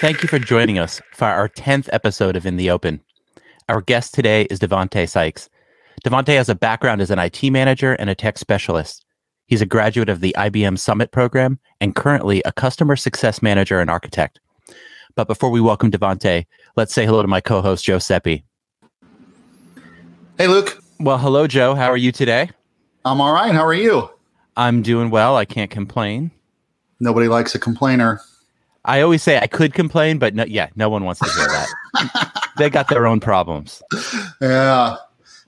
Thank you for joining us for our 10th episode of In the Open. Our guest today is Devonte Sykes. Devonte has a background as an IT manager and a tech specialist. He's a graduate of the IBM Summit program and currently a customer success manager and architect. But before we welcome Devonte, let's say hello to my co-host Joe Sepi. Hey, Luke. Well, hello, Joe. How are you today? I'm all right. How are you? I'm doing well. I can't complain. Nobody likes a complainer. I always say I could complain, but no, yeah, no one wants to hear that. they got their own problems. Yeah.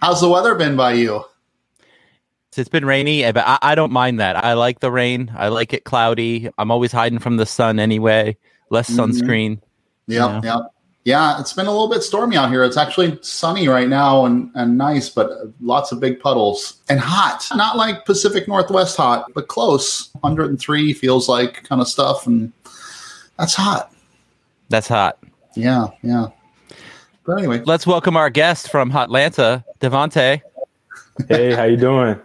How's the weather been by you? It's been rainy, eh, but I, I, don't mind that. I like the rain. I like it cloudy. I'm always hiding from the sun anyway. Less mm-hmm. sunscreen. Mm-hmm. Yeah, you know? yeah, yeah. It's been a little bit stormy out here. It's actually sunny right now and and nice, but lots of big puddles and hot. Not like Pacific Northwest hot, but close. 103 feels like kind of stuff, and that's hot. That's hot. Yeah, yeah. But anyway, let's welcome our guest from Hotlanta, Devonte. Hey, how you doing?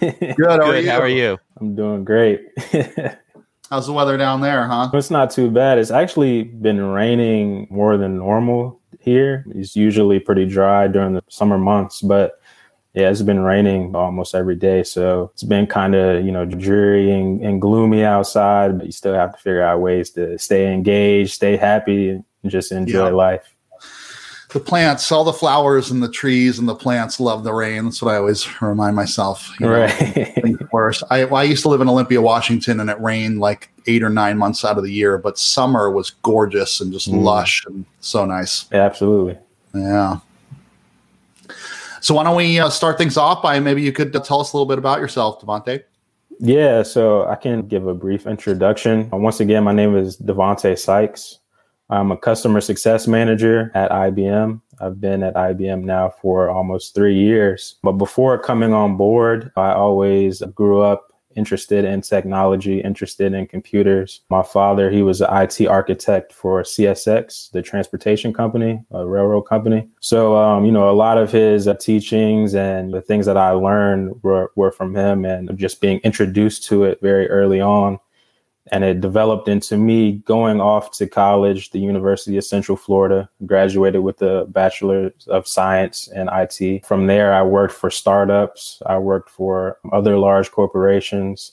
Good. How, Good. Are how are you? I'm doing great. How's the weather down there, huh? It's not too bad. It's actually been raining more than normal here. It's usually pretty dry during the summer months, but yeah, it's been raining almost every day. So it's been kind of, you know, dreary and, and, gloomy outside, but you still have to figure out ways to stay engaged, stay happy, and just enjoy yeah. life. The plants, all the flowers and the trees and the plants love the rain. That's what I always remind myself. You know, right. I, well, I used to live in Olympia, Washington, and it rained like eight or nine months out of the year, but summer was gorgeous and just mm. lush and so nice. Yeah, absolutely. Yeah. So why don't we uh, start things off by maybe you could tell us a little bit about yourself, Devonte? Yeah, so I can give a brief introduction. Uh, once again, my name is Devonte Sykes. I'm a customer success manager at IBM. I've been at IBM now for almost three years. But before coming on board, I always grew up interested in technology, interested in computers. My father, he was an IT architect for CSX, the transportation company, a railroad company. So, um, you know, a lot of his uh, teachings and the things that I learned were, were from him and just being introduced to it very early on and it developed into me going off to college, the University of Central Florida, graduated with a Bachelor of Science in IT. From there, I worked for startups, I worked for other large corporations.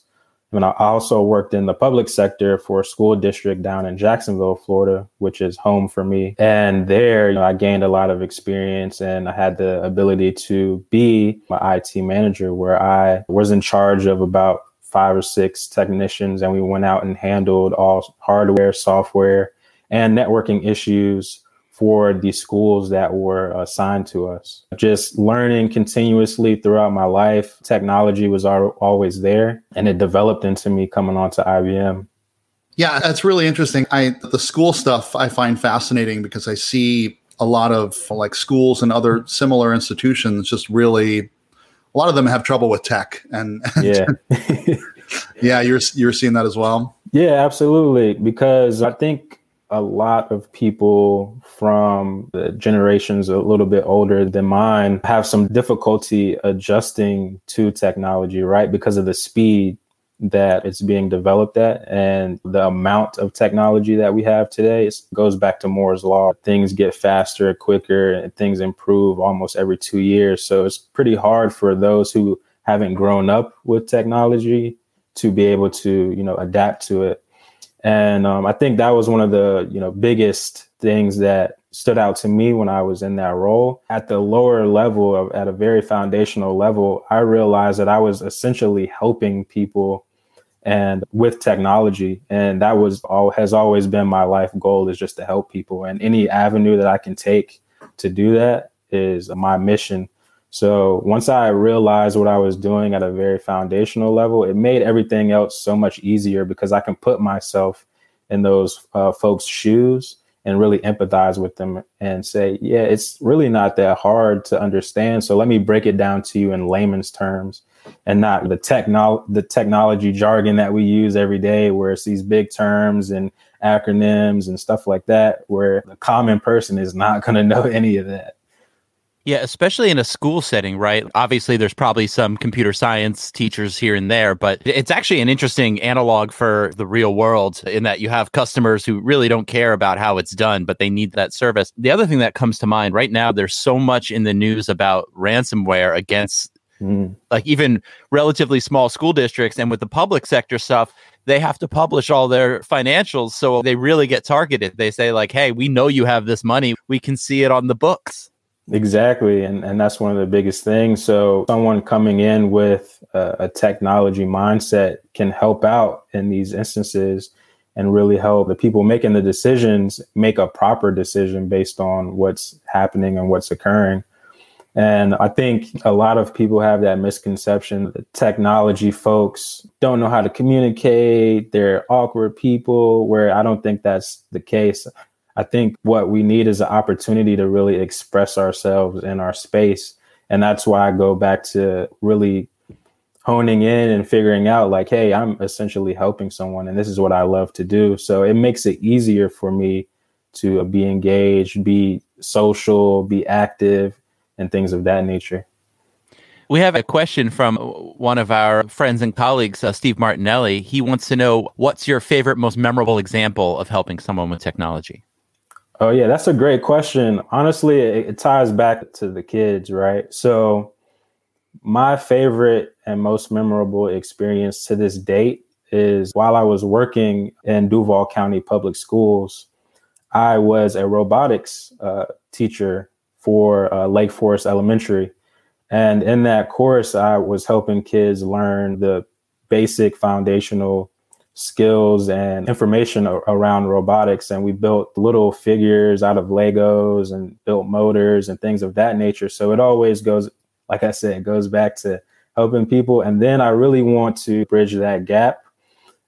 And I also worked in the public sector for a school district down in Jacksonville, Florida, which is home for me. And there, you know, I gained a lot of experience and I had the ability to be my IT manager where I was in charge of about five or six technicians, and we went out and handled all hardware, software, and networking issues for the schools that were assigned to us. Just learning continuously throughout my life, technology was always there, and it developed into me coming on to IBM. Yeah, that's really interesting. I the school stuff I find fascinating because I see a lot of like schools and other similar institutions just really a lot of them have trouble with tech and, and yeah. Yeah you're you're seeing that as well? Yeah absolutely. Because i think a lot of people from the generations a little bit older than mine have some difficulty adjusting to technology right? Because of the speed that it's being developed at and the amount of technology that we have today goes back to Moore's law. Things get faster, quicker, and things improve almost every two years. So it's pretty hard for those who haven't grown up with technology to be able to, you know, adapt to it. And um, I think that was one of the, you know, biggest things that stood out to me when I was in that role. At the lower level, of, at a very foundational level, I realized that I was essentially helping people and with technology and that was all has always been my life goal is just to help people and any avenue that i can take to do that is my mission so once i realized what i was doing at a very foundational level it made everything else so much easier because i can put myself in those uh, folks shoes and really empathize with them and say yeah it's really not that hard to understand. So let me break it down to you in layman's terms and not the techno the technology jargon that we use every day where it's these big terms and acronyms and stuff like that where the common person is not going to know any of that Yeah, especially in a school setting, right? Obviously, there's probably some computer science teachers here and there, but it's actually an interesting analog for the real world in that you have customers who really don't care about how it's done, but they need that service. The other thing that comes to mind right now, there's so much in the news about ransomware against mm. like even relatively small school districts. And with the public sector stuff, they have to publish all their financials. So they really get targeted. They say, like, hey, we know you have this money, we can see it on the books. Exactly. And, and that's one of the biggest things. So, someone coming in with a, a, technology mindset can help out in these instances and really help the people making the decisions make a proper decision based on what's happening and what's occurring. And I think a lot of people have that misconception that technology folks don't know how to communicate, they're awkward people, where I don't think that's the case. I think what we need is an opportunity to really express ourselves in our space. And that's why I go back to really honing in and figuring out like, hey, I'm essentially helping someone and this is what I love to do. So it makes it easier for me to be engaged, be social, be active, and things of that nature. We have a question from one of our friends and colleagues, uh, Steve Martinelli. He wants to know what's your favorite, most memorable example of helping someone with technology? Oh, yeah, that's a great question. Honestly, it, it ties back to the kids, right? So, my favorite and most memorable experience to this date is while I was working in Duval County Public Schools, I was a robotics uh, teacher for uh, Lake Forest Elementary. And in that course, I was helping kids learn the basic foundational skills and information around robotics. And we built little figures out of Legos and built motors and things of that nature. So it always goes, like I said, it goes back to helping people. And then I really want to bridge that gap,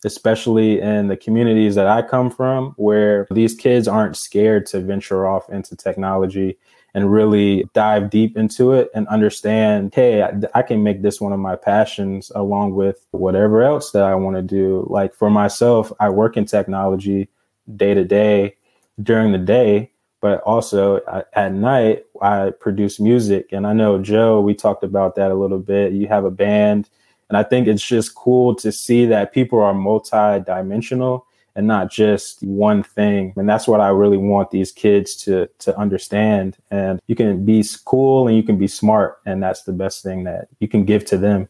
especially in the communities that I come from, where these kids aren't scared to venture off into technology and really dive deep into it and understand, hey, I, I, can make this one of my passions along with whatever else that I want to do. Like for myself, I work in technology day to day during the day, but also at night, I produce music. And I know, Joe, we talked about that a little bit. You have a band. And I think it's just cool to see that people are multi dimensional and not just one thing. And that's what I really want these kids to to understand. And you can be cool and you can be smart, and that's the best thing that you can give to them.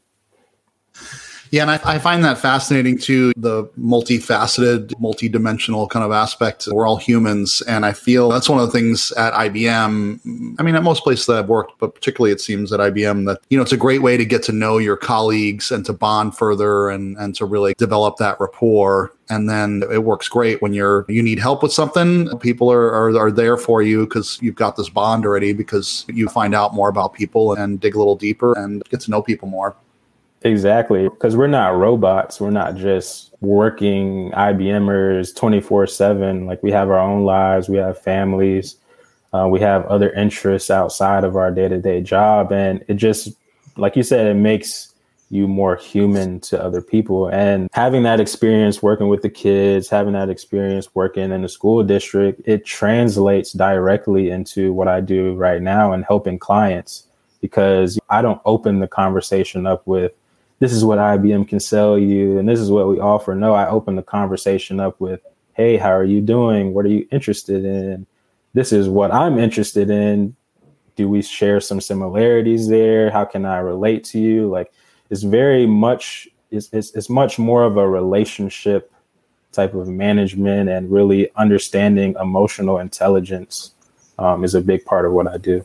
Yeah, and I, I, find that fascinating too the multifaceted, multidimensional kind of aspect. We're all humans. And I feel that's one of the things at IBM. I mean, at most places that I've worked, but particularly it seems at IBM that, you know, it's a great way to get to know your colleagues and to bond further and, and to really develop that rapport and then it works great when you're you need help with something people are are, are there for you because you've got this bond already because you find out more about people and dig a little deeper and get to know people more Exactly. Because we're not robots. We're not just working IBMers 24 7. Like we have our own lives, we have families, uh, we have other interests outside of our day to day job. And it just, like you said, it makes you more human to other people. And having that experience working with the kids, having that experience working in the school district, it translates directly into what I do right now and helping clients because I don't open the conversation up with, this is what IBM can sell you and this is what we offer. No, I open the conversation up with, hey, how are you doing? What are you interested in? This is what I'm interested in. Do we share some similarities there? How can I relate to you? Like it's very much it's, it's, it's much more of a relationship type of management and really understanding emotional intelligence um, is a big part of what I do.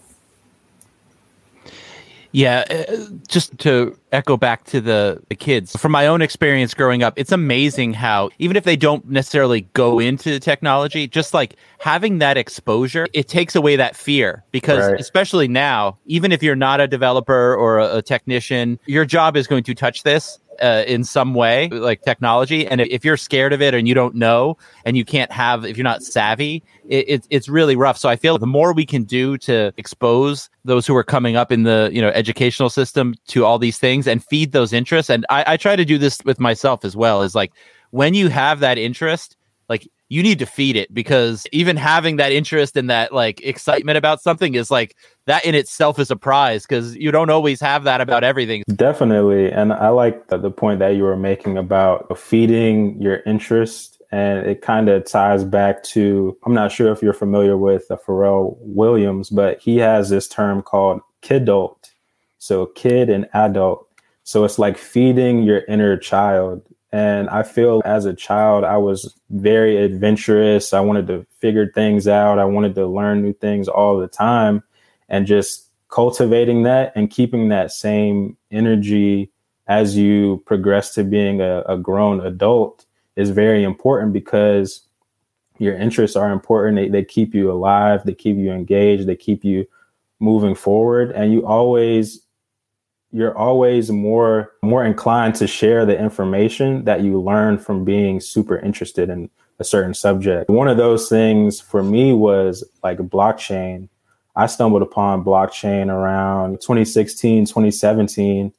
Yeah, uh, just to echo back to the, the kids, from my own experience growing up, it's amazing how, even if they don't necessarily go into the technology, just like having that exposure, it takes away that fear. Because, right. especially now, even if you're not a developer or a, a technician, your job is going to touch this uh, in some way, like technology. And if you're scared of it and you don't know, and you can't have, if you're not savvy, it, it, it's really rough. So I feel the more we can do to expose those who are coming up in the you know educational system to all these things and feed those interests. And I, I try to do this with myself as well. Is like when you have that interest, like you need to feed it because even having that interest and that like excitement about something is like that in itself is a prize because you don't always have that about everything. Definitely. And I like the, the point that you were making about feeding your interest. And it kind of ties back to I'm not sure if you're familiar with uh, Pharrell Williams, but he has this term called kidult. So kid and adult. So it's like feeding your inner child and I feel as a child, I was very adventurous. I wanted to figure things out. I wanted to learn new things all the time. And just cultivating that and keeping that same energy as you progress to being a, a grown adult is very important because your interests are important. They, they keep you alive, they keep you engaged, they keep you moving forward. And you always you're always more more inclined to share the information that you learn from being super interested in a certain subject. One of those things for me was like blockchain. I stumbled upon blockchain around 2016, 2017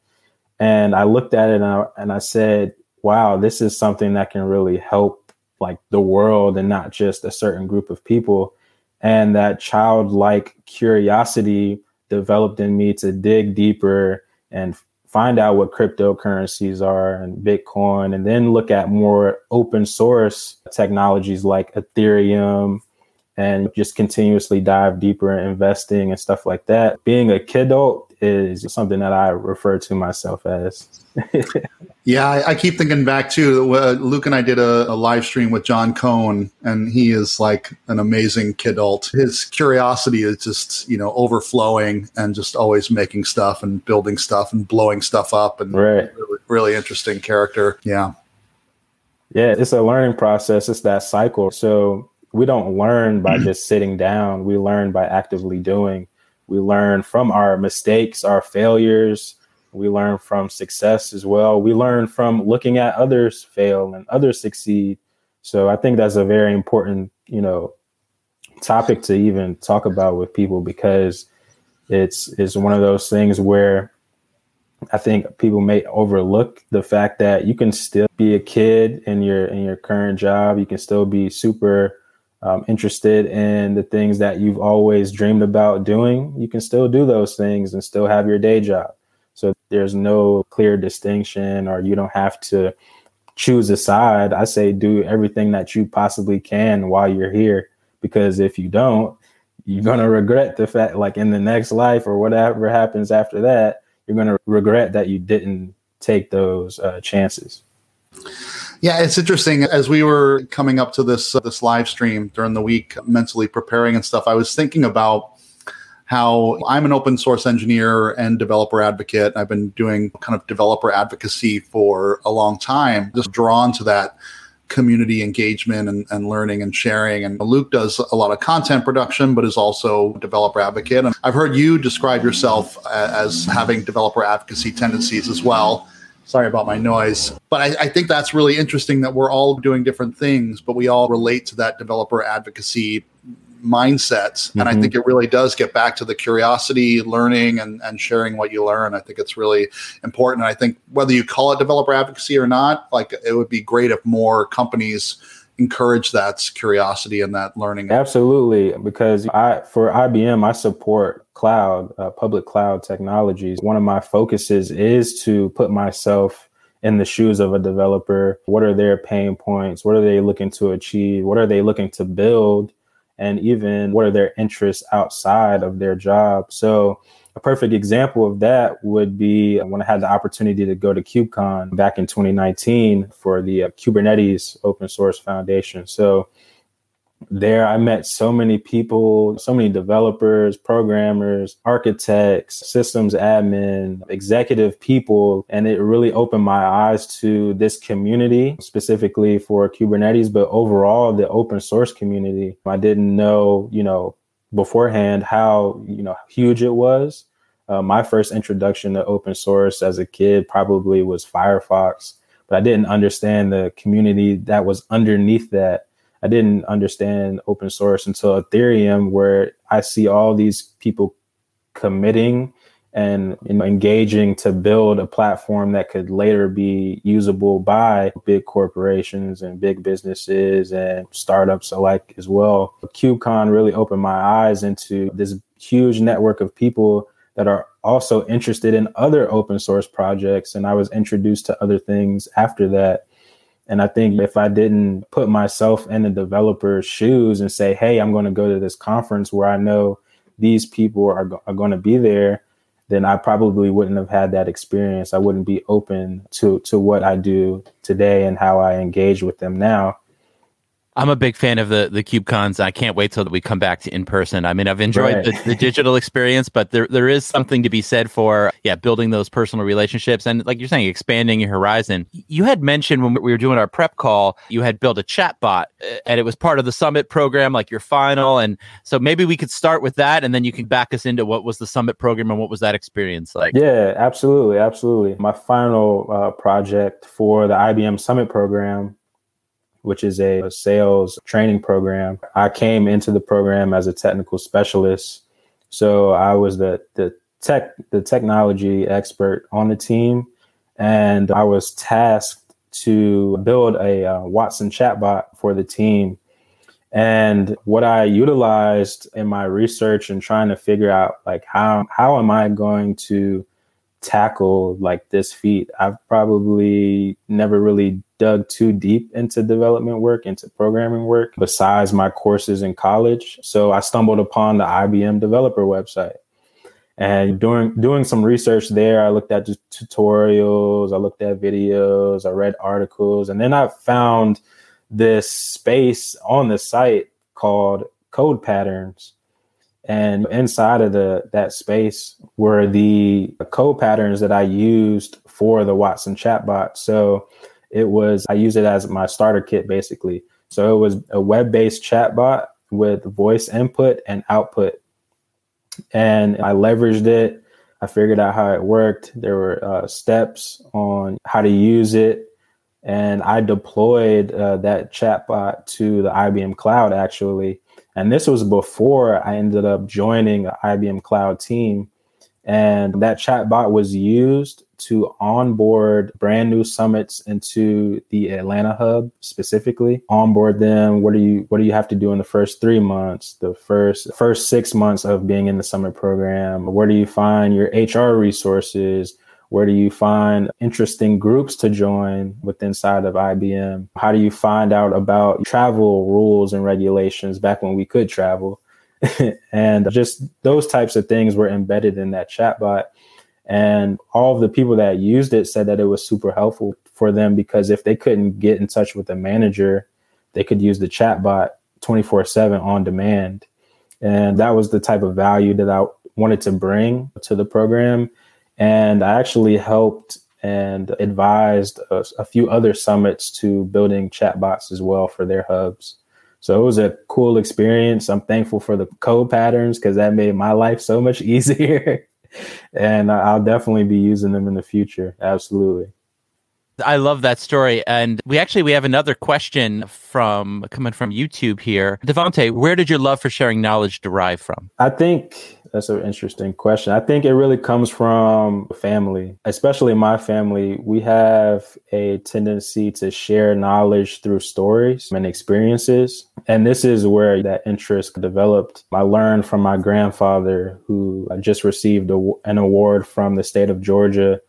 and I looked at it and I, and I said, "Wow, this is something that can really help like the world and not just a certain group of people." And that childlike curiosity developed in me to dig deeper and find out what cryptocurrencies are and Bitcoin, and then look at more open source technologies like Ethereum and just continuously dive deeper in investing and stuff like that. Being a kidult is something that I refer to myself as. yeah, I, I, keep thinking back to uh, Luke and I did a, a, live stream with John Cohn, and he is like an amazing kidult. His curiosity is just you know overflowing and just always making stuff and building stuff and blowing stuff up and right. really, really interesting character. Yeah. Yeah, it's a learning process. It's that cycle. So we don't learn by mm-hmm. just sitting down. We learn by actively doing. We learn from our mistakes, our failures. We learn from success as well. We learn from looking at others fail and others succeed. So I think that's a very important, you know, topic to even talk about with people because it's it's one of those things where I think people may overlook the fact that you can still be a kid in your in your current job. You can still be super um, interested in the things that you've always dreamed about doing, you can still do those things and still have your day job. So there's no clear distinction, or you don't have to choose a side. I say do everything that you possibly can while you're here, because if you don't, you're gonna regret the fact, like in the next life or whatever happens after that, you're gonna regret that you didn't take those uh, chances. Yeah, it's interesting. As we were coming up to this uh, this live stream during the week, mentally preparing and stuff, I was thinking about how I'm an open source engineer and developer advocate. I've been doing kind of developer advocacy for a long time, just drawn to that community engagement and, and learning and sharing. And Luke does a lot of content production, but is also developer advocate. And I've heard you describe yourself as having developer advocacy tendencies as well. Sorry about my noise. But I, I, think that's really interesting that we're all doing different things, but we all relate to that developer advocacy mindset. Mm-hmm. And I mm-hmm. think it really does get back to the curiosity, learning, and, and sharing what you learn. I think it's really important. And I think whether you call it developer advocacy or not, like it would be great if more companies encourage that curiosity and that learning. Absolutely, because I for IBM I support cloud, uh, public cloud technologies. One of my focuses is to put myself in the shoes of a developer. What are their pain points? What are they looking to achieve? What are they looking to build? And even what are their interests outside of their job? So a perfect example of that would be when I had the opportunity to go to KubeCon back in 2019 for the uh, Kubernetes Open Source Foundation. So there I met so many people, so many developers, programmers, architects, systems admin, executive people, and it really opened my eyes to this community, specifically for Kubernetes, but overall the open source community. I didn't know, you know, beforehand how you know huge it was. Uh, my first introduction to open source as a kid probably was Firefox, but I didn't understand the community that was underneath that. I didn't understand open source until Ethereum, where I see all these people committing and engaging to build a platform that could later be usable by big corporations and big businesses and startups alike as well. KubeCon really opened my eyes into this huge network of people that are also interested in other open source projects. And I was introduced to other things after that. And I think if I didn't put myself in the developer's shoes and say, hey, I'm going to go to this conference where I know these people are, are going to be there, then I probably wouldn't have had that experience. I wouldn't be open to to what I do today and how I engage with them now. I'm a big fan of the the KubeCons. I can't wait till we come back to in person. I mean, I've enjoyed right. the, the, digital experience, but there there is something to be said for yeah, building those personal relationships and like you're saying, expanding your horizon. You had mentioned when we were doing our prep call, you had built a chat bot uh, and it was part of the summit program, like your final. And so maybe we could start with that, and then you can back us into what was the summit program and what was that experience like. Yeah, absolutely, absolutely. My final uh, project for the IBM Summit program which is a, sales training program. I came into the program as a technical specialist. So I was the, the tech, the technology expert on the team. And I was tasked to build a uh, Watson chatbot for the team. And what I utilized in my research and trying to figure out like how how am I going to tackle like this feat. I've probably never really dug too deep into development work, into programming work, besides my courses in college. So I stumbled upon the IBM developer website. And doing doing some research there, I looked at tutorials, I looked at videos, I read articles, and then I found this space on the site called Code Patterns and inside of the that space were the code patterns that I used for the Watson chatbot. So it was I use it as my starter kit basically. So it was a web-based chatbot with voice input and output. And I leveraged it. I figured out how it worked. There were uh, steps on how to use it. And I deployed uh, that chatbot to the IBM cloud actually and this was before I ended up joining the IBM Cloud team. And that chatbot was used to onboard brand new summits into the Atlanta hub specifically. Onboard them. What do you what do you have to do in the first three months, the first first six months of being in the summit program? Where do you find your HR resources? Where do you find interesting groups to join with inside of IBM? How do you find out about travel rules and regulations back when we could travel? and just those types of things were embedded in that chatbot. And all of the people that used it said that it was super helpful for them because if they couldn't get in touch with the manager, they could use the chatbot 24 7 on demand. And that was the type of value that I wanted to bring to the program and I actually helped and advised a, a, few other summits to building chatbots as well for their hubs. So it was a cool experience. I'm thankful for the code patterns because that made my life so much easier. and I'll definitely be using them in the future. Absolutely. I love that story. And we actually we have another question from coming from YouTube here. Devonte, where did your love for sharing knowledge derive from? I think that's an interesting question. I think it really comes from family, especially my family. We have a tendency to share knowledge through stories and experiences. And this is where that interest developed. I learned from my grandfather, who just received a, an award from the state of Georgia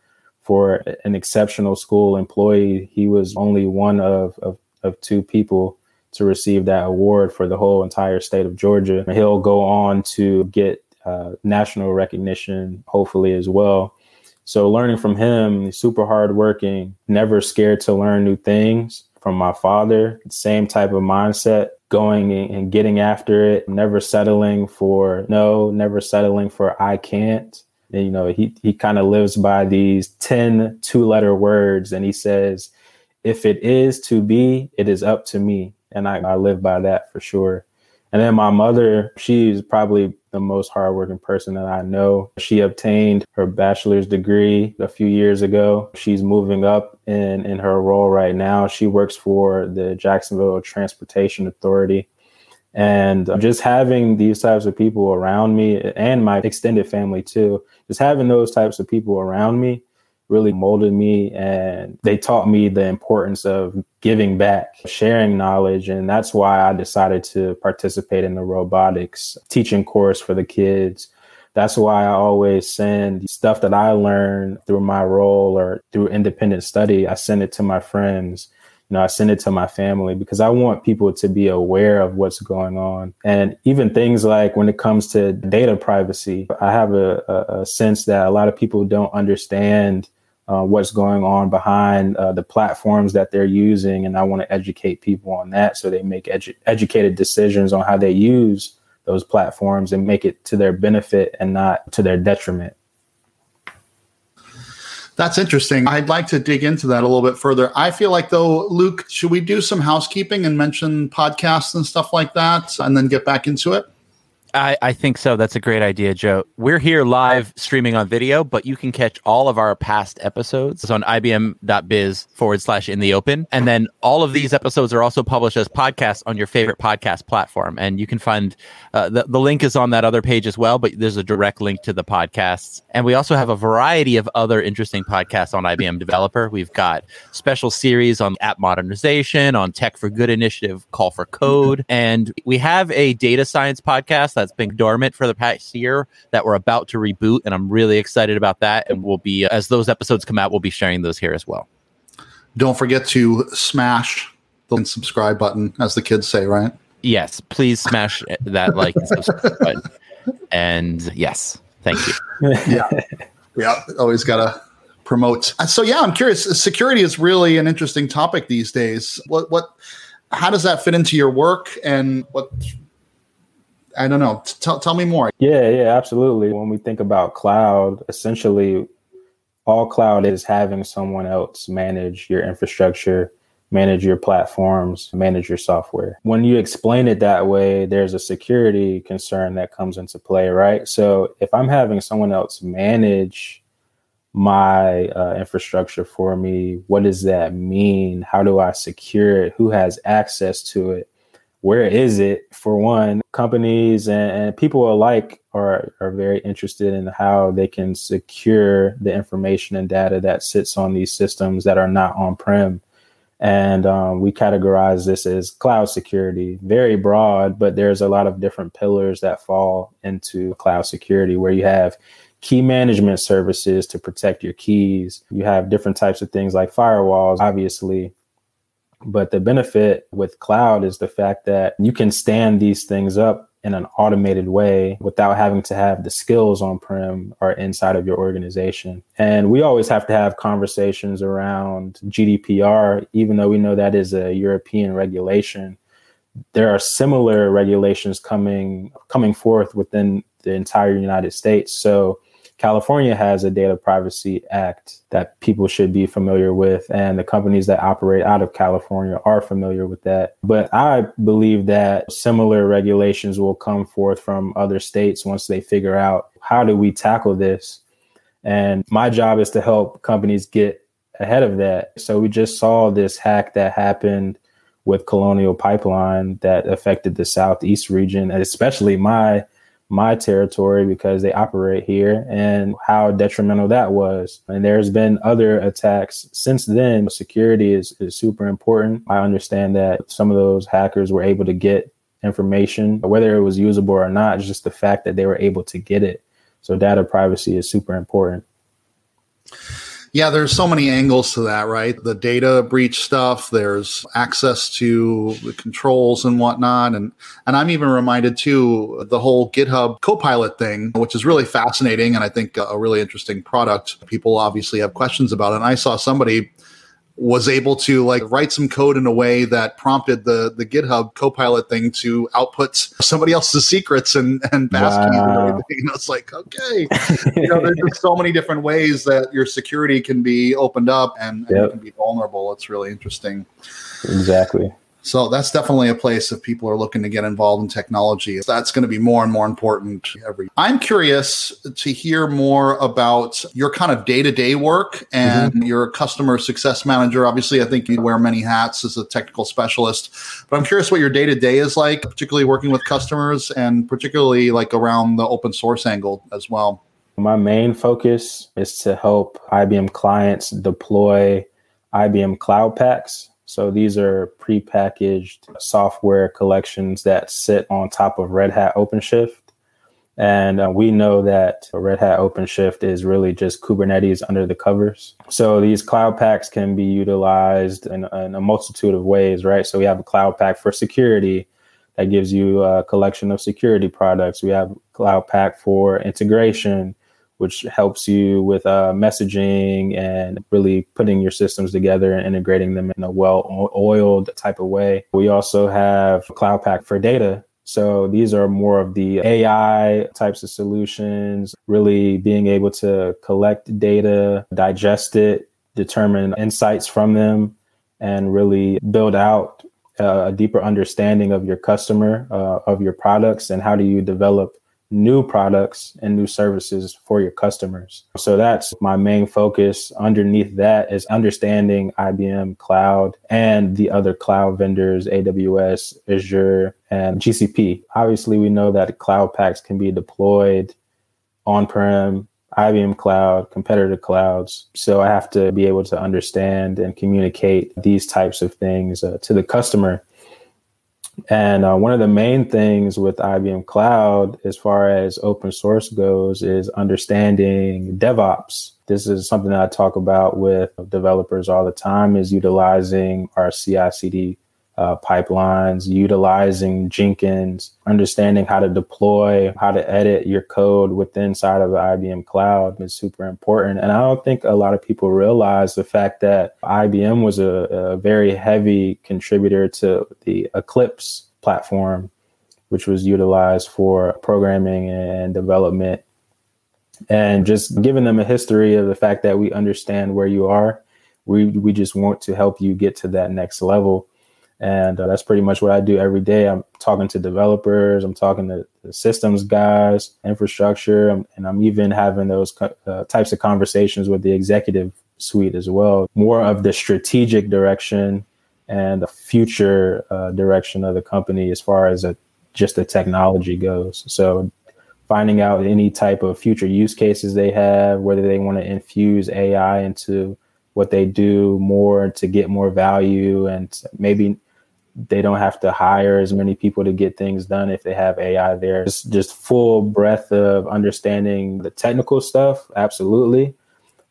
for an exceptional school employee. He was only one of, of, of two people to receive that award for the whole entire state of Georgia. He'll go on to get uh, national recognition, hopefully as well. So learning from him, super hardworking, never scared to learn new things. From my father, same type of mindset, going and getting after it, never settling for no, never settling for I can't. And, you know, he he kind of lives by these 10 two-letter words, and he says, "If it is to be, it is up to me." And I, I live by that for sure. And then my mother, she's probably the most hardworking person that I know. She obtained her bachelor's degree a few years ago. She's moving up in, in her role right now. She works for the Jacksonville Transportation Authority. And just having these types of people around me and my extended family too, just having those types of people around me really molded me and they taught me the importance of giving back, sharing knowledge. And that's why I decided to participate in the robotics teaching course for the kids. That's why I always send stuff that I learned through my role or through independent study. I send it to my friends. You know, I send it to my family because I want people to be aware of what's going on. And even things like when it comes to data privacy, I have a, a, a sense that a lot of people don't understand uh, what's going on behind uh, the platforms that they're using. And I want to educate people on that so they make edu- educated decisions on how they use those platforms and make it to their benefit and not to their detriment. That's interesting. I'd like to dig into that a little bit further. I feel like, though, Luke, should we do some housekeeping and mention podcasts and stuff like that and then get back into it? I, I think so. That's a great idea, Joe. We're here live streaming on video, but you can catch all of our past episodes on ibm.biz forward slash in the open. And then all of these episodes are also published as podcasts on your favorite podcast platform. And you can find uh, the, the link is on that other page as well, but there's a direct link to the podcasts. And we also have a variety of other interesting podcasts on IBM Developer. We've got special series on app modernization, on Tech for Good initiative, Call for Code. And we have a data science podcast that that's been dormant for the past year that we're about to reboot. And I'm really excited about that. And we'll be, uh, as those episodes come out, we'll be sharing those here as well. Don't forget to smash the subscribe button, as the kids say, right? Yes. Please smash that like and subscribe button. And yes, thank you. yeah. Yeah. Always got to promote. Uh, so, yeah, I'm curious. Uh, security is really an interesting topic these days. What, what, how does that fit into your work and what I don't know. Tell tell me more. Yeah, yeah, absolutely. When we think about cloud, essentially all cloud is having someone else manage your infrastructure, manage your platforms, manage your software. When you explain it that way, there's a security concern that comes into play, right? So if I'm having someone else manage my uh, infrastructure for me, what does that mean? How do I secure it? Who has access to it? Where is it for one companies and, and, people alike are, are very interested in how they can secure the information and data that sits on these systems that are not on-prem. And um, we categorize this as cloud security. Very broad but there's a lot of different pillars that fall into cloud security where you have key management services to protect your keys. You have different types of things like firewalls obviously but the benefit with cloud is the fact that you can stand these things up in an automated way without having to have the skills on prem or inside of your organization. And we always have to have conversations around GDPR, even though we know that is a European regulation. There are similar regulations coming coming forth within the entire United States. So California has a data privacy act that people should be familiar with, and the companies that operate out of California are familiar with that. But I believe that similar regulations will come forth from other states once they figure out how do we tackle this. And my job is to help companies get ahead of that. So we just saw this hack that happened with Colonial Pipeline that affected the Southeast region, and especially my my territory because they operate here and how detrimental that was. And there's been other attacks since then. Security is, is super important. I understand that some of those hackers were able to get information, whether it was usable or not, just the fact that they were able to get it. So data privacy is super important. Yeah, there's so many angles to that, right? The data breach stuff, there's access to the controls and whatnot. And and I'm even reminded too the whole GitHub Copilot thing, which is really fascinating and I think a really interesting product. People obviously have questions about it. And I saw somebody was able to like write some code in a way that prompted the the GitHub Copilot thing to output somebody else's secrets and and passkeys wow. and everything. And it's like, okay, you know, there's just so many different ways that your security can be opened up and, and yep. can be vulnerable. It's really interesting. Exactly. So that's definitely a place if people are looking to get involved in technology. That's going to be more and more important every. I'm curious to hear more about your kind of day-to-day work and mm-hmm. your customer success manager. Obviously, I think you wear many hats as a technical specialist, but I'm curious what your day-to-day is like, particularly working with customers and particularly like around the open source angle as well. My main focus is to help IBM clients deploy IBM Cloud Paks so these are pre-packaged software collections that sit on top of Red Hat OpenShift. And uh, we know that Red Hat OpenShift is really just Kubernetes under the covers. So these Cloud Paks can be utilized in, in a multitude of ways, right? So we have a Cloud Pak for security that gives you a collection of security products. We have Cloud Pak for integration which helps you with uh, messaging and really putting your systems together and integrating them in a well oiled type of way. We also have Cloud Pak for data. So these are more of the AI types of solutions, really being able to collect data, digest it, determine insights from them, and really build out uh, a deeper understanding of your customer, uh, of your products, and how do you develop new products and new services for your customers. So that's my main focus. Underneath that is understanding IBM Cloud and the other cloud vendors, AWS, Azure, and GCP. Obviously, we know that Cloud Paks can be deployed on prem, IBM Cloud, competitor clouds. So I have to be able to understand and communicate these types of things uh, to the customer and uh, one of the main things with IBM Cloud, as far as open source goes, is understanding DevOps. This is something that I talk about with developers all the time: is utilizing our CI/CD uh, pipelines, utilizing Jenkins, understanding how to deploy, how to edit your code within inside of the IBM cloud is super important. And I don't think a lot of people realize the fact that IBM was a, a very heavy contributor to the Eclipse platform, which was utilized for programming and development. And just giving them a history of the fact that we understand where you are. We, we just want to help you get to that next level and uh, that's pretty much what I do every day. I'm talking to developers, I'm talking to the systems guys, infrastructure, and I'm even having those uh, types of conversations with the executive suite as well. More of the strategic direction and the future uh, direction of the company as far as a, just the technology goes. So finding out any type of future use cases they have, whether they want to infuse AI into what they do more to get more value and maybe they don't have to hire as many people to get things done if they have AI there. It's just full breadth of understanding the technical stuff, absolutely,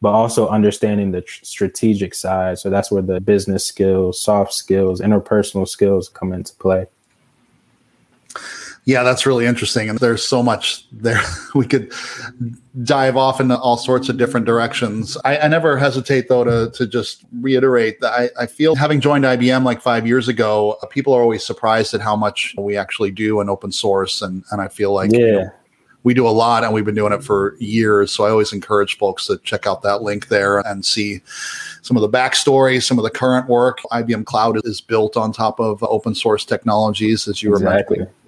but also understanding the tr- strategic side. So that's where the business skills, soft skills, interpersonal skills come into play. Yeah, that's really interesting. And there's so much there. We could dive off into all sorts of different directions. I, I never hesitate, though, to, to just reiterate that I, I, feel having joined IBM like five years ago, uh, people are always surprised at how much we actually do in open source. And, and I feel like yeah. You know, we do a lot and we've been doing it for years. So I always encourage folks to check out that link there and see some of the backstory, some of the current work. IBM Cloud is built on top of open source technologies, as you exactly. were mentioning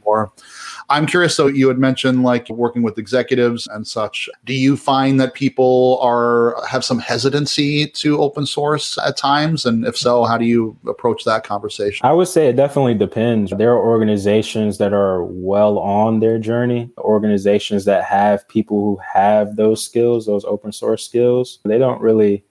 I'm curious. So you had mentioned like working with executives and such. Do you find that people are have some hesitancy to open source at times? And if so, how do you approach that conversation? I would say it definitely depends. There are organizations that are well on their journey, organizations that have people who have those skills, those open source skills. They don't really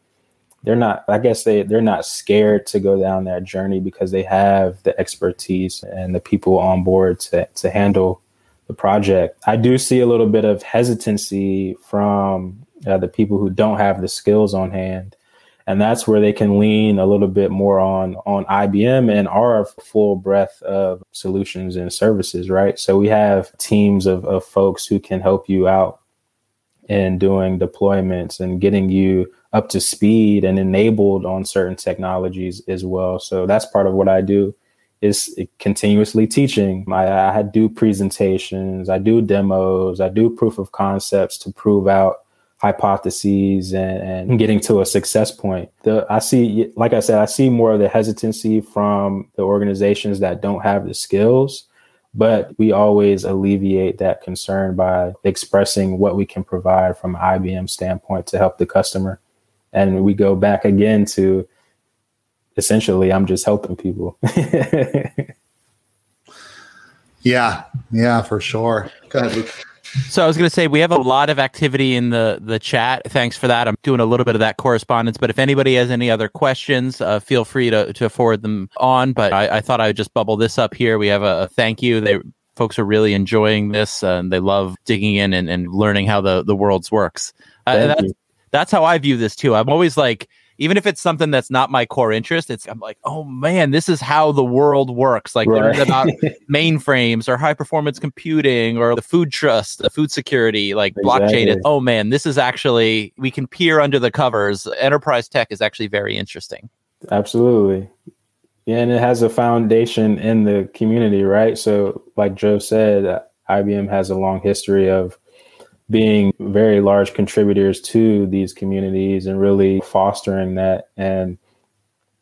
they're not i guess they they're not scared to go down that journey because they have the expertise and the people on board to to handle the project. I do see a little bit of hesitancy from uh, the people who don't have the skills on hand. And that's where they can lean a little bit more on on IBM and our full breadth of solutions and services, right? So we have teams of, of folks who can help you out in doing deployments and getting you up to speed and enabled on certain technologies as well. So that's part of what I do is continuously teaching. I, I do presentations, I do demos, I do proof of concepts to prove out hypotheses and, and getting to a success point. The I see, like I said, I see more of the hesitancy from the organizations that don't have the skills but we always alleviate that concern by expressing what we can provide from IBM standpoint to help the customer. And we go back again to essentially, I'm just helping people. yeah, yeah, for sure. Go ahead, Luke. So I was going to say we have a lot of activity in the the chat. Thanks for that. I'm doing a little bit of that correspondence. But if anybody has any other questions, uh, feel free to to forward them on. But I, I, thought I would just bubble this up here. We have a, a thank you. They folks are really enjoying this uh, and they love digging in and, and learning how the the world's works. Uh, that's, that's how I view this too. I'm always like even if it's something that's not my core interest, it's I'm like, oh man, this is how the world works. Like right. about mainframes or high performance computing or the food trust, the food security, like exactly. blockchain. oh man, this is actually we can peer under the covers. Enterprise tech is actually very interesting. Absolutely. Yeah, and it has a foundation in the community, right? So, like Joe said, IBM has a long history of being very large contributors to these communities and really fostering that. And,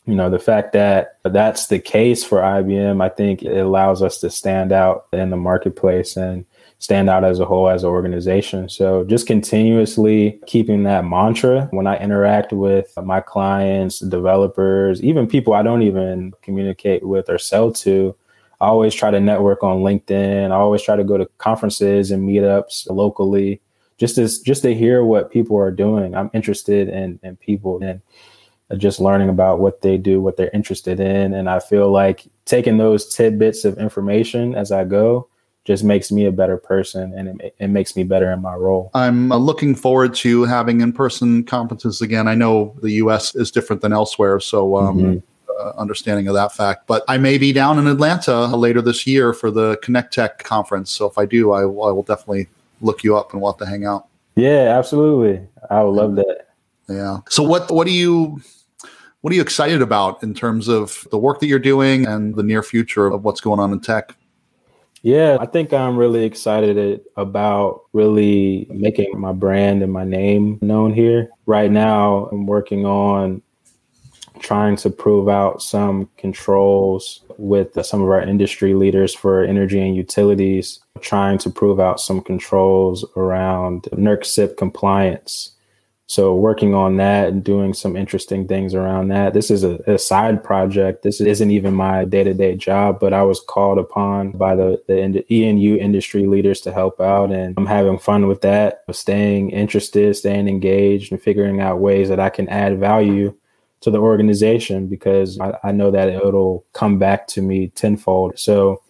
you know, the fact that that's the case for IBM, I think it allows us to stand out in the marketplace and stand out as a whole as an organization. So just continuously keeping that mantra when I interact with my clients, developers, even people I don't even communicate with or sell to, I always try to network on LinkedIn. I always try to go to conferences and meetups locally just as just to hear what people are doing. I'm interested in in people and just learning about what they do, what they're interested in. And I feel like taking those tidbits of information as I go just makes me a better person and it, it makes me better in my role. I'm uh, looking forward to having in person conferences again. I know the US is different than elsewhere. So, um, mm-hmm uh, understanding of that fact. But I may be down in Atlanta later this year for the Connect Tech conference. So if I do, I, I will definitely look you up and we'll have to hang out. Yeah, absolutely. I would love that. Yeah. So what what do you what are you excited about in terms of the work that you're doing and the near future of what's going on in tech? Yeah, I think I'm really excited about really making my brand and my name known here. Right now, I'm working on trying to prove out some controls with some of our industry leaders for energy and utilities, trying to prove out some controls around NERC CIP compliance. So working on that and doing some interesting things around that. This is a, a side project. This isn't even my day-to-day job, but I was called upon by the, the ENU industry leaders to help out. And I'm having fun with that, staying interested, staying engaged and figuring out ways that I can add value to the organization because I, I know that it'll come back to me tenfold. So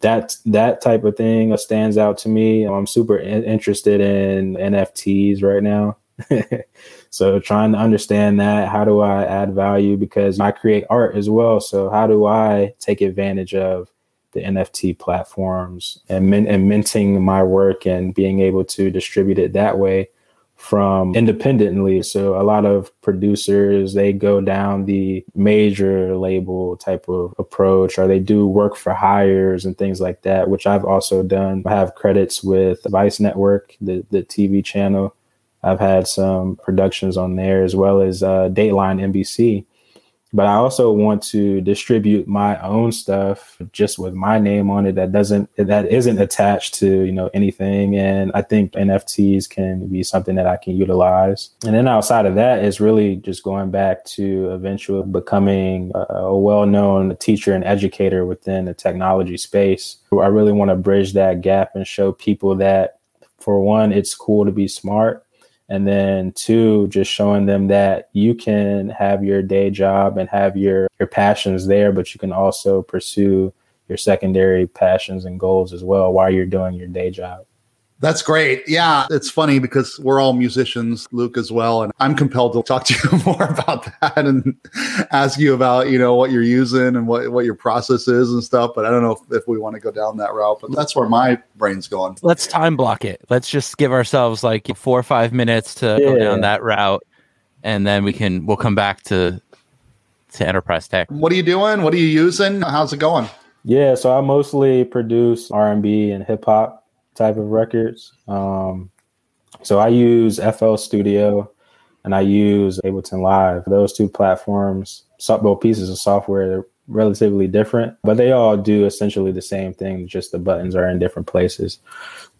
that that type of thing stands out to me. I'm super in- interested in NFTs right now. so trying to understand that, how do I add value because I create art as well. So how do I take advantage of the NFT platforms and, min- and minting my work and being able to distribute it that way from independently. So a lot of producers, they go down the major label type of approach or they do work for hires and things like that, which I've also done. I have credits with Vice Network, the, the TV channel. I've had some productions on there as well as uh, Dateline NBC but I also want to distribute my own stuff just with my name on it that doesn't that isn't attached to you know anything. And I think NFTs can be something that I can utilize. And then outside of that is really just going back to eventually becoming a, a well-known teacher and educator within the technology space. I really want to bridge that gap and show people that for one it's cool to be smart and then two just showing them that you can have your day job and have your your passions there but you can also pursue your secondary passions and goals as well while you're doing your day job that's great. Yeah, it's funny because we're all musicians, Luke as well, and I'm compelled to talk to you more about that and ask you about, you know, what you're using and what, what your process is and stuff, but I don't know if, if we want to go down that route, but that's where my brain's going. Let's time block it. Let's just give ourselves like 4 or 5 minutes to yeah. go down that route and then we can we'll come back to to enterprise tech. What are you doing? What are you using? How's it going? Yeah, so I mostly produce R&B and hip hop type of records. Um, So I use FL Studio and I use Ableton Live. Those two platforms, both pieces of software, they're relatively different, but they all do essentially the same thing. Just the buttons are in different places.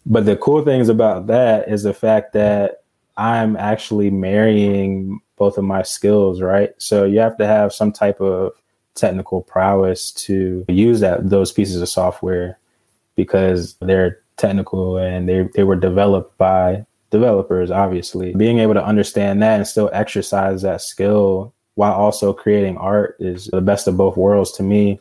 But the cool things about that is the fact that I'm actually marrying both of my skills, right? So you have to have some type of technical prowess to use that those pieces of software because they're technical and they, they were developed by developers, obviously. Being able to understand that and still exercise that skill while also creating art is the best of both worlds to me.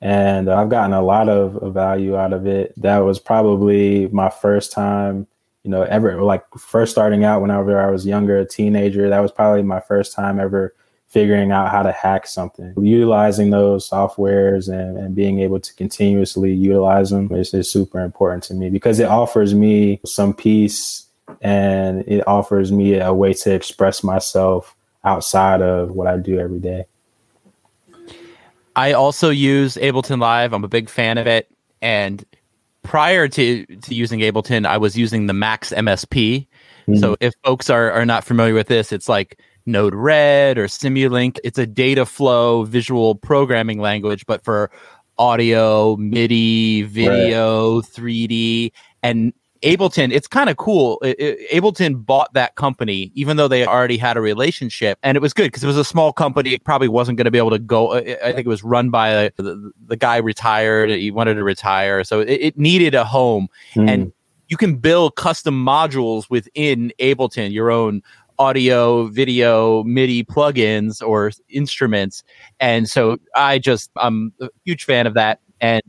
And I've gotten a lot of value out of it. That was probably my first time, you know, ever like first starting out whenever I was younger, a teenager. That was probably my first time ever figuring out how to hack something. Utilizing those softwares and, and being able to continuously utilize them is, is super important to me because it offers me some peace and it offers me a way to express myself outside of what I do every day. I also use Ableton Live. I'm a big fan of it. And prior to, to using Ableton, I was using the Max MSP. Mm-hmm. So if folks are, are not familiar with this, it's like Node Red or Simulink. It's a data flow visual programming language, but for audio, MIDI, video, right. 3D. And Ableton, it's kind of cool. It, it, Ableton bought that company, even though they already had a relationship, and it was good because it was a small company. It probably wasn't going to be able to go. I think it was run by a, the, the guy retired. He wanted to retire, so it, it needed a home, mm. and you can build custom modules within Ableton, your own audio, video, MIDI plugins or instruments. And so I just, I'm a huge fan of that. And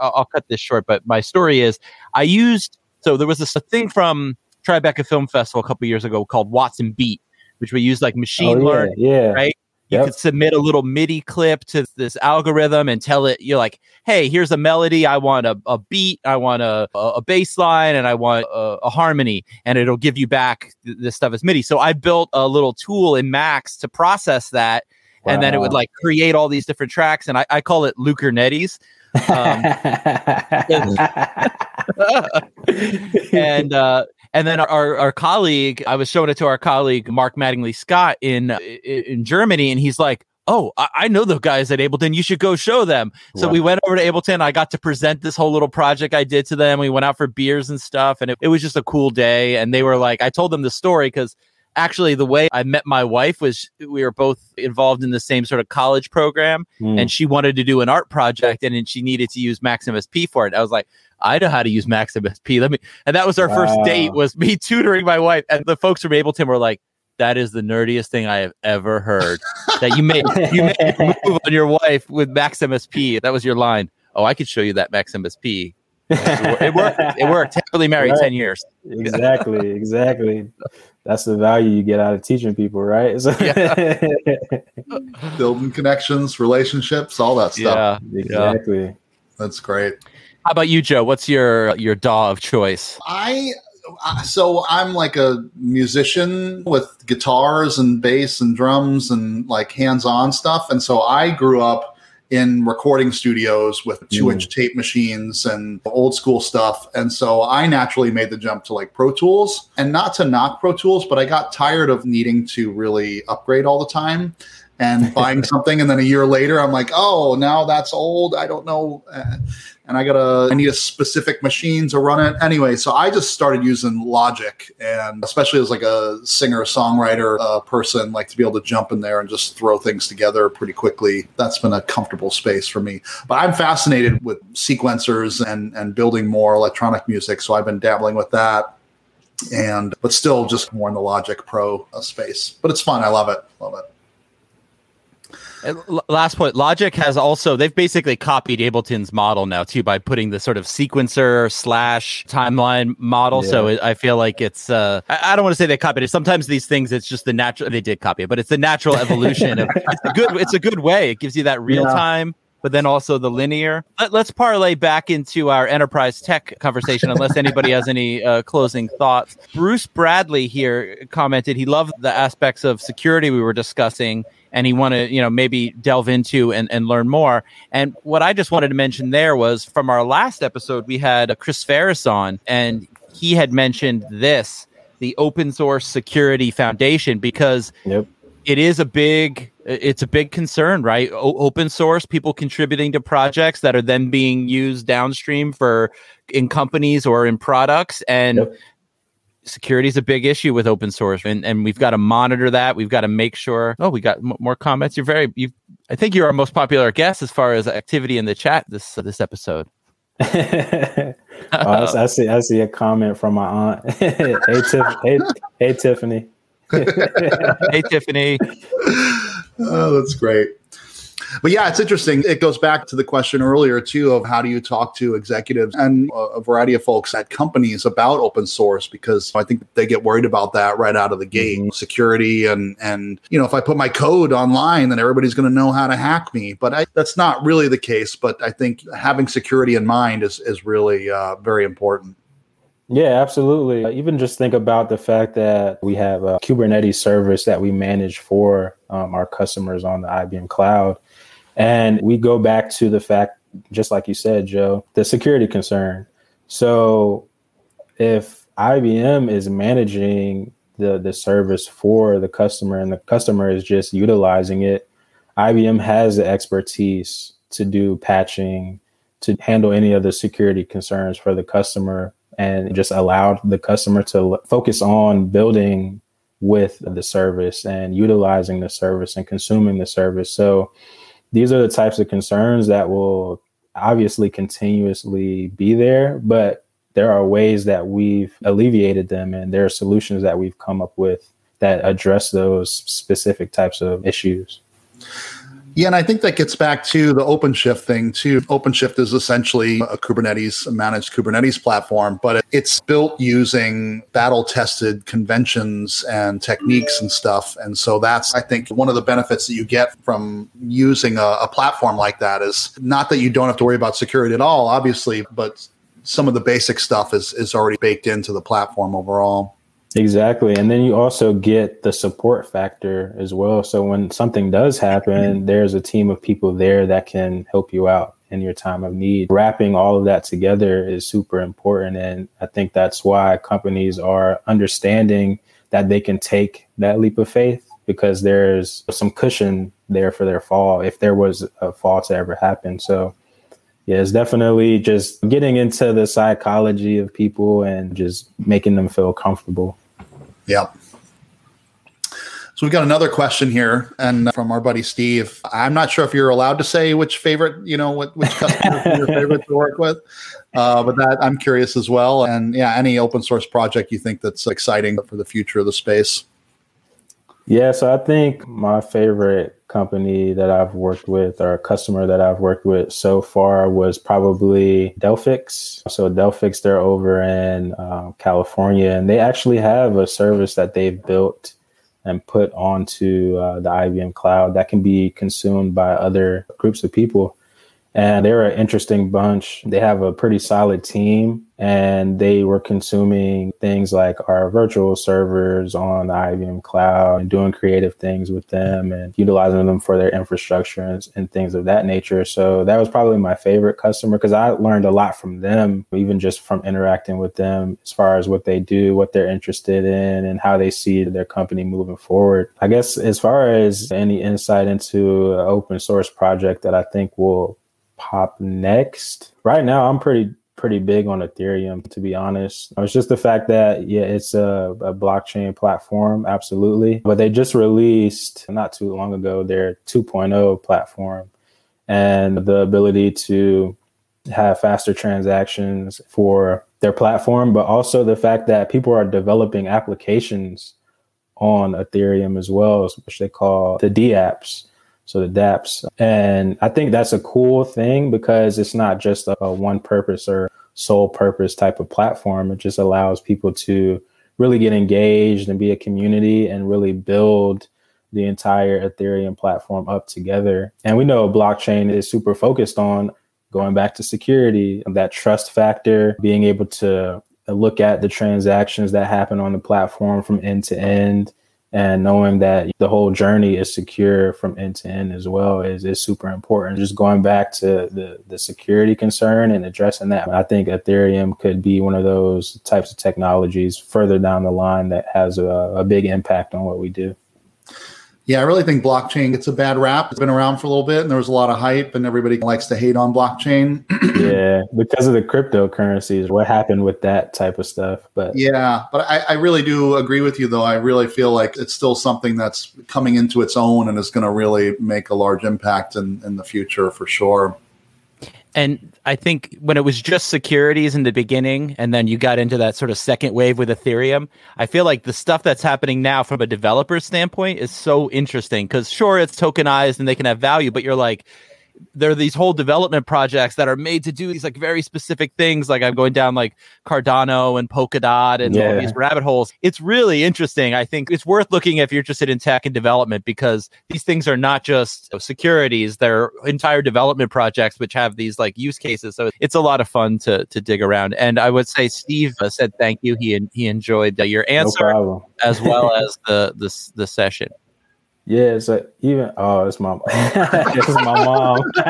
I'll, I'll cut this short, but my story is I used, so there was this thing from Tribeca Film Festival a couple years ago called Watson Beat, which we used like machine oh, yeah, learning, yeah. right? You yep. could submit a little MIDI clip to this algorithm and tell it, you're like, hey, here's a melody. I want a, a beat, I want a, a bass line, and I want a, a harmony. And it'll give you back this stuff as MIDI. So I built a little tool in Max to process that. Wow. And then it would like create all these different tracks. And I, I call it Lucarnettis. Um, and uh, and then our, our colleague, I was showing it to our colleague Mark Mattingley-Scott in in Germany, and he's like, "Oh, I, know the guys at Ableton. You should go show them." So we went over to Ableton. I got to present this whole little project I did to them. We went out for beers and stuff, and it, it was just a cool day. And they were like, I told them the story because actually the way I met my wife was we were both involved in the same sort of college program mm. and she wanted to do an art project and, and she needed to use Max MSP for it. I was like, I know how to use Max MSP. Let me and that was our wow. first date was me tutoring my wife. And the folks from Ableton were like, that is the nerdiest thing I have ever heard. that you made you made a move on your wife with Max MSP. That was your line. Oh, I could show you that Max MSP. It worked. It worked. Happily married right. ten years. Exactly. Exactly. That's the value you get out of teaching people, right? So yeah. Building connections, relationships, all that stuff. Yeah. Exactly. Yeah. That's great. How about you, Joe? What's your your DAW of choice? I so I'm like a musician with guitars and bass and drums and like hands-on stuff, and so I grew up in recording studios with two inch mm. tape machines and old school stuff. And so I naturally made the jump to like Pro Tools and not to knock Pro Tools, but I got tired of needing to really upgrade all the time and buying something. And then a year later, I'm like, oh, now that's old. I don't know and I gotta I need a specific machine to run it anyway. So I just started using Logic, and especially as like a singer songwriter uh, person, like to be able to jump in there and just throw things together pretty quickly. That's been a comfortable space for me. But I'm fascinated with sequencers and and building more electronic music, so I've been dabbling with that. And but still just more in the Logic Pro uh, space. But it's fun. I love it. Love it. Last point, Logic has also they've basically copied Ableton's model now too by putting the sort of sequencer slash timeline model. Yeah. So it, I feel like it's uh I, I don't want to say they copied it. Sometimes these things it's just the natural they did copy it, but it's the natural evolution of it's a good it's a good way. It gives you that real yeah. But then also the linear. Let, us parlay back into our enterprise tech conversation, unless anybody has any uh, closing thoughts. Bruce Bradley here commented he loved the aspects of security we were discussing and he wanted you know maybe delve into and, and learn more and what i just wanted to mention there was from our last episode we had chris ferris on and he had mentioned this the open source security foundation because Yep. It is a big it's a big concern right o- open source people contributing to projects that are then being used downstream for in companies or in products and Yep. security is a big issue with open source and, and we've got to monitor that we've got to make sure oh we got m- more comments you're very you i think you're our most popular guest as far as activity in the chat this this episode oh, I, I see. I see a comment from my aunt. hey, Tiff, hey, hey, Tiffany. Hey tiffany oh, that's great. But yeah, it's interesting. It goes back to the question earlier too of how do you talk to executives and a variety of folks at companies about open source because I think they get worried about that right out of the gate, Mhm. security and and you know if I put my code online, then everybody's going to know how to hack me. But I, that's not really the case. But I think having security in mind is is really uh, very important. Yeah, absolutely. Uh, Even just think about the fact that we have a Kubernetes service that we manage for um, our customers on the IBM cloud. And we go back to the fact, just like you said, Joe, the security concern. So if IBM is managing the, the service for the customer and the customer is just utilizing it, IBM has the expertise to do patching, to handle any of the security concerns for the customer and just allowed the customer to focus on building with the service and utilizing the service and consuming the service. So these are the types of concerns that will obviously continuously be there, but there are ways that we've alleviated them and there are solutions that we've come up with that address those specific types of issues. Yeah, and I think that gets back to the OpenShift thing too. OpenShift is essentially a Kubernetes a managed Kubernetes platform, but it's built using battle-tested conventions and techniques and stuff. And so that's I think one of the benefits that you get from using a, a platform like that is not that you don't have to worry about security at all, obviously, but some of the basic stuff is is already baked into the platform overall. Exactly. And then you also get the support factor as well. So when something does happen, mm-hmm. there's a team of people there that can help you out in your time of need. Wrapping all of that together is super important. And I think that's why companies are understanding that they can take that leap of faith because there's some cushion there for their fall if there was a fall to ever happen. So yeah, it's definitely just getting into the psychology of people and just making them feel comfortable. Yep. So we've got another question here, and from our buddy Steve. I'm not sure if you're allowed to say which favorite, you know, what which customer your favorite to work with, uh, but that I'm curious as well. And yeah, any open source project you think that's exciting for the future of the space. Yeah, so I think my favorite company that I've worked with or a customer that I've worked with so far was probably Delphix. So Delphix, they're over in uh, California, and they actually have a service that they've built and put onto uh, the IBM cloud that can be consumed by other groups of people. And they're an interesting bunch. They have a pretty solid team, and they were consuming things like our virtual servers on the IBM cloud and doing creative things with them and utilizing them for their infrastructure and, and things of that nature. So that was probably my favorite customer because I learned a lot from them, even just from interacting with them as far as what they do, what they're interested in, and how they see their company moving forward. I guess as far as any insight into an open source project that I think will pop next. Right now, I'm pretty pretty big on Ethereum, to be honest. It's just the fact that yeah, it's a, a, blockchain platform, absolutely. But they just released not too long ago their 2.0 platform, and the ability to have faster transactions for their platform, but also the fact that people are developing applications on Ethereum as well, which they call the dApps so the dApps. And I think that's a cool thing because it's not just a, a, one purpose or sole purpose type of platform. It just allows people to really get engaged and be a community and really build the entire Ethereum platform up together. And we know blockchain is super focused on going back to security, that trust factor, being able to look at the transactions that happen on the platform from end to end and knowing that the whole journey is secure from end to end as well is, is super important. Just going back to the, the security concern and addressing that, I think Ethereum could be one of those types of technologies further down the line that has a, a big impact on what we do. Yeah, I really think blockchain gets a bad rap. It's been around for a little bit and there was a lot of hype and everybody likes to hate on blockchain. yeah, because of the cryptocurrencies, what happened with that type of stuff. But yeah, but I, I really do agree with you though. I really feel like it's still something that's coming into its own and is going to really make a large impact in, in the future for sure. And I think when it was just securities in the beginning, and then you got into that sort of second wave with Ethereum, I feel like the stuff that's happening now from a developer standpoint is so interesting because sure, it's tokenized and they can have value, but you're like, there are these whole development projects that are made to do these like very specific things. Like I'm going down like Cardano and Polkadot and yeah. all these rabbit holes. It's really interesting. I think it's worth looking if you're interested in tech and development because these things are not just securities; they're entire development projects which have these like use cases. So it's a lot of fun to to dig around. And I would say Steve uh, said thank you. He he enjoyed uh, your answer no as well as the the the session. Yeah, so even oh, it's my it's my mom.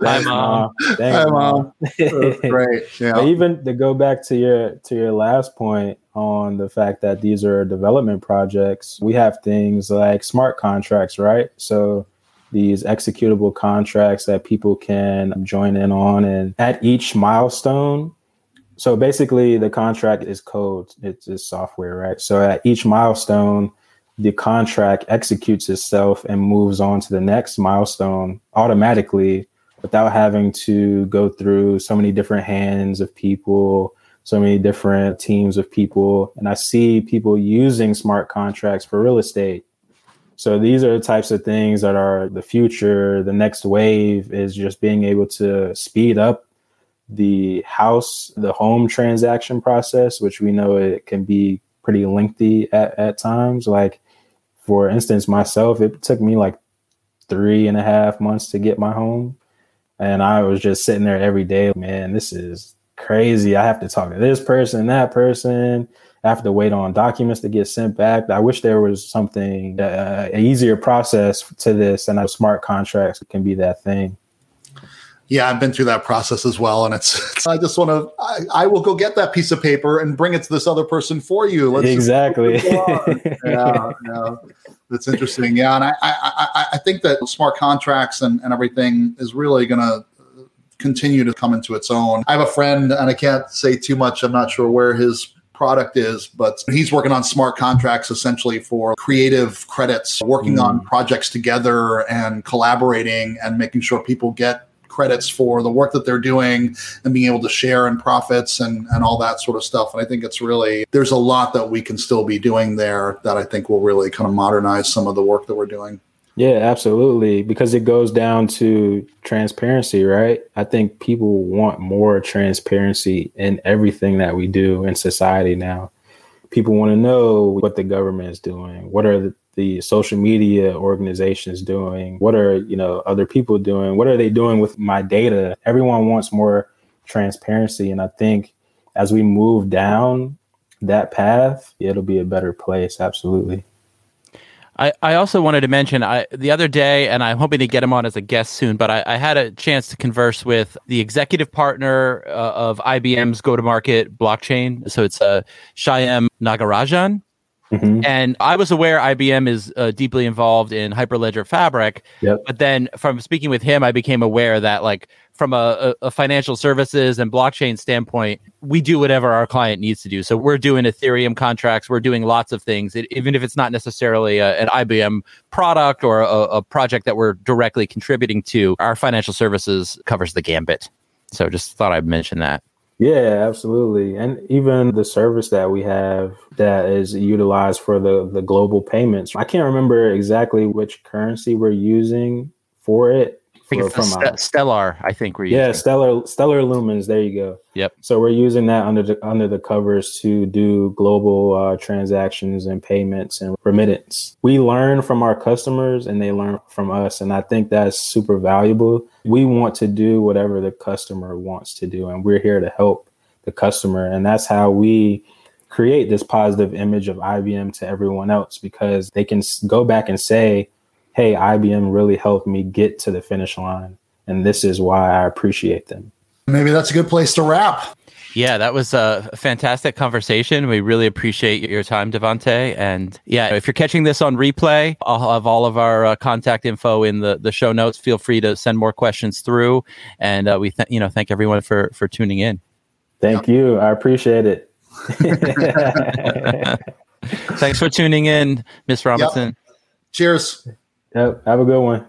Hi, mom. Thanks, Hi, mom. Great. Yeah. But even to go back to your to your last point on the fact that these are development projects, we have things like smart contracts, right? So these executable contracts that people can join in on, and at each milestone, so basically the contract is code, it's, it's software, right? So at each milestone the contract executes itself and moves on to the next milestone automatically without having to go through so many different hands of people, so many different teams of people. And I see people using smart contracts for real estate. So these are the types of things that are the future. The next wave is just being able to speed up the house, the home transaction process, which we know it can be pretty lengthy at, at times. Like for instance, myself, it took me like three and a half months to get my home. And I was just sitting there every day, man, this is crazy. I have to talk to this person, that person. I have to wait on documents to get sent back. I wish there was something, uh, an easier process to this, and a smart contracts can be that thing. Yeah, I've been through that process as well, and it's. it's I just want to. I, I, will go get that piece of paper and bring it to this other person for you. Let's exactly. yeah, yeah, that's interesting. Yeah, and I, I, I think that smart contracts and, and everything is really going to continue to come into its own. I have a friend, and I can't say too much. I'm not sure where his product is, but he's working on smart contracts essentially for creative credits, working mm. on projects together and collaborating and making sure people get credits for the work that they're doing and being able to share in profits and, and all that sort of stuff. And I think it's really, there's a lot that we can still be doing there that I think will really kind of modernize some of the work that we're doing. Yeah, absolutely. Because it goes down to transparency, right? I think people want more transparency in everything that we do in society now. People want to know what the government is doing. What are the the social media organizations doing? What are, you know, other people doing? What are they doing with my data? Everyone wants more transparency. And I think as we move down that path, it'll be a better place. Absolutely. I, I also wanted to mention I the other day, and I'm hoping to get him on as a guest soon. But I, I had a chance to converse with the executive partner uh, of IBM's go-to-market blockchain. So it's uh, Shyam Nagarajan, Mm-hmm. And I was aware IBM is uh, deeply involved in Hyperledger Fabric. Yep. But then from speaking with him, I became aware that, like, from a, a, financial services and blockchain standpoint, we do whatever our client needs to do. So we're doing Ethereum contracts, we're doing lots of things, it, even if it's not necessarily a, an IBM product or a, a project that we're directly contributing to. Our financial services covers the gambit. So just thought I'd mention that. Yeah, absolutely. And even the service that we have that is utilized for the, the global payments. I can't remember exactly which currency we're using for it, think it's St- Stellar. I think we're yeah, Stellar Stellar Lumens. There you go. Yep. So we're using that under the under the covers to do global uh, transactions and payments and remittance. We learn from our customers and they learn from us, and I think that's super valuable. We want to do whatever the customer wants to do, and we're here to help the customer, and that's how we create this positive image of IBM to everyone else because they can go back and say, hey, IBM really helped me get to the finish line. And this is why I appreciate them. Maybe that's a good place to wrap. Yeah, that was a fantastic conversation. We really appreciate your time, Devonte. And yeah, if you're catching this on replay, I'll have all of our uh, contact info in the, the show notes. Feel free to send more questions through. And uh, we, th- you know, thank everyone for for tuning in. Thank you. I appreciate it. Thanks for tuning in, Miss Robinson. Yep. Cheers. Yep. Have a good one.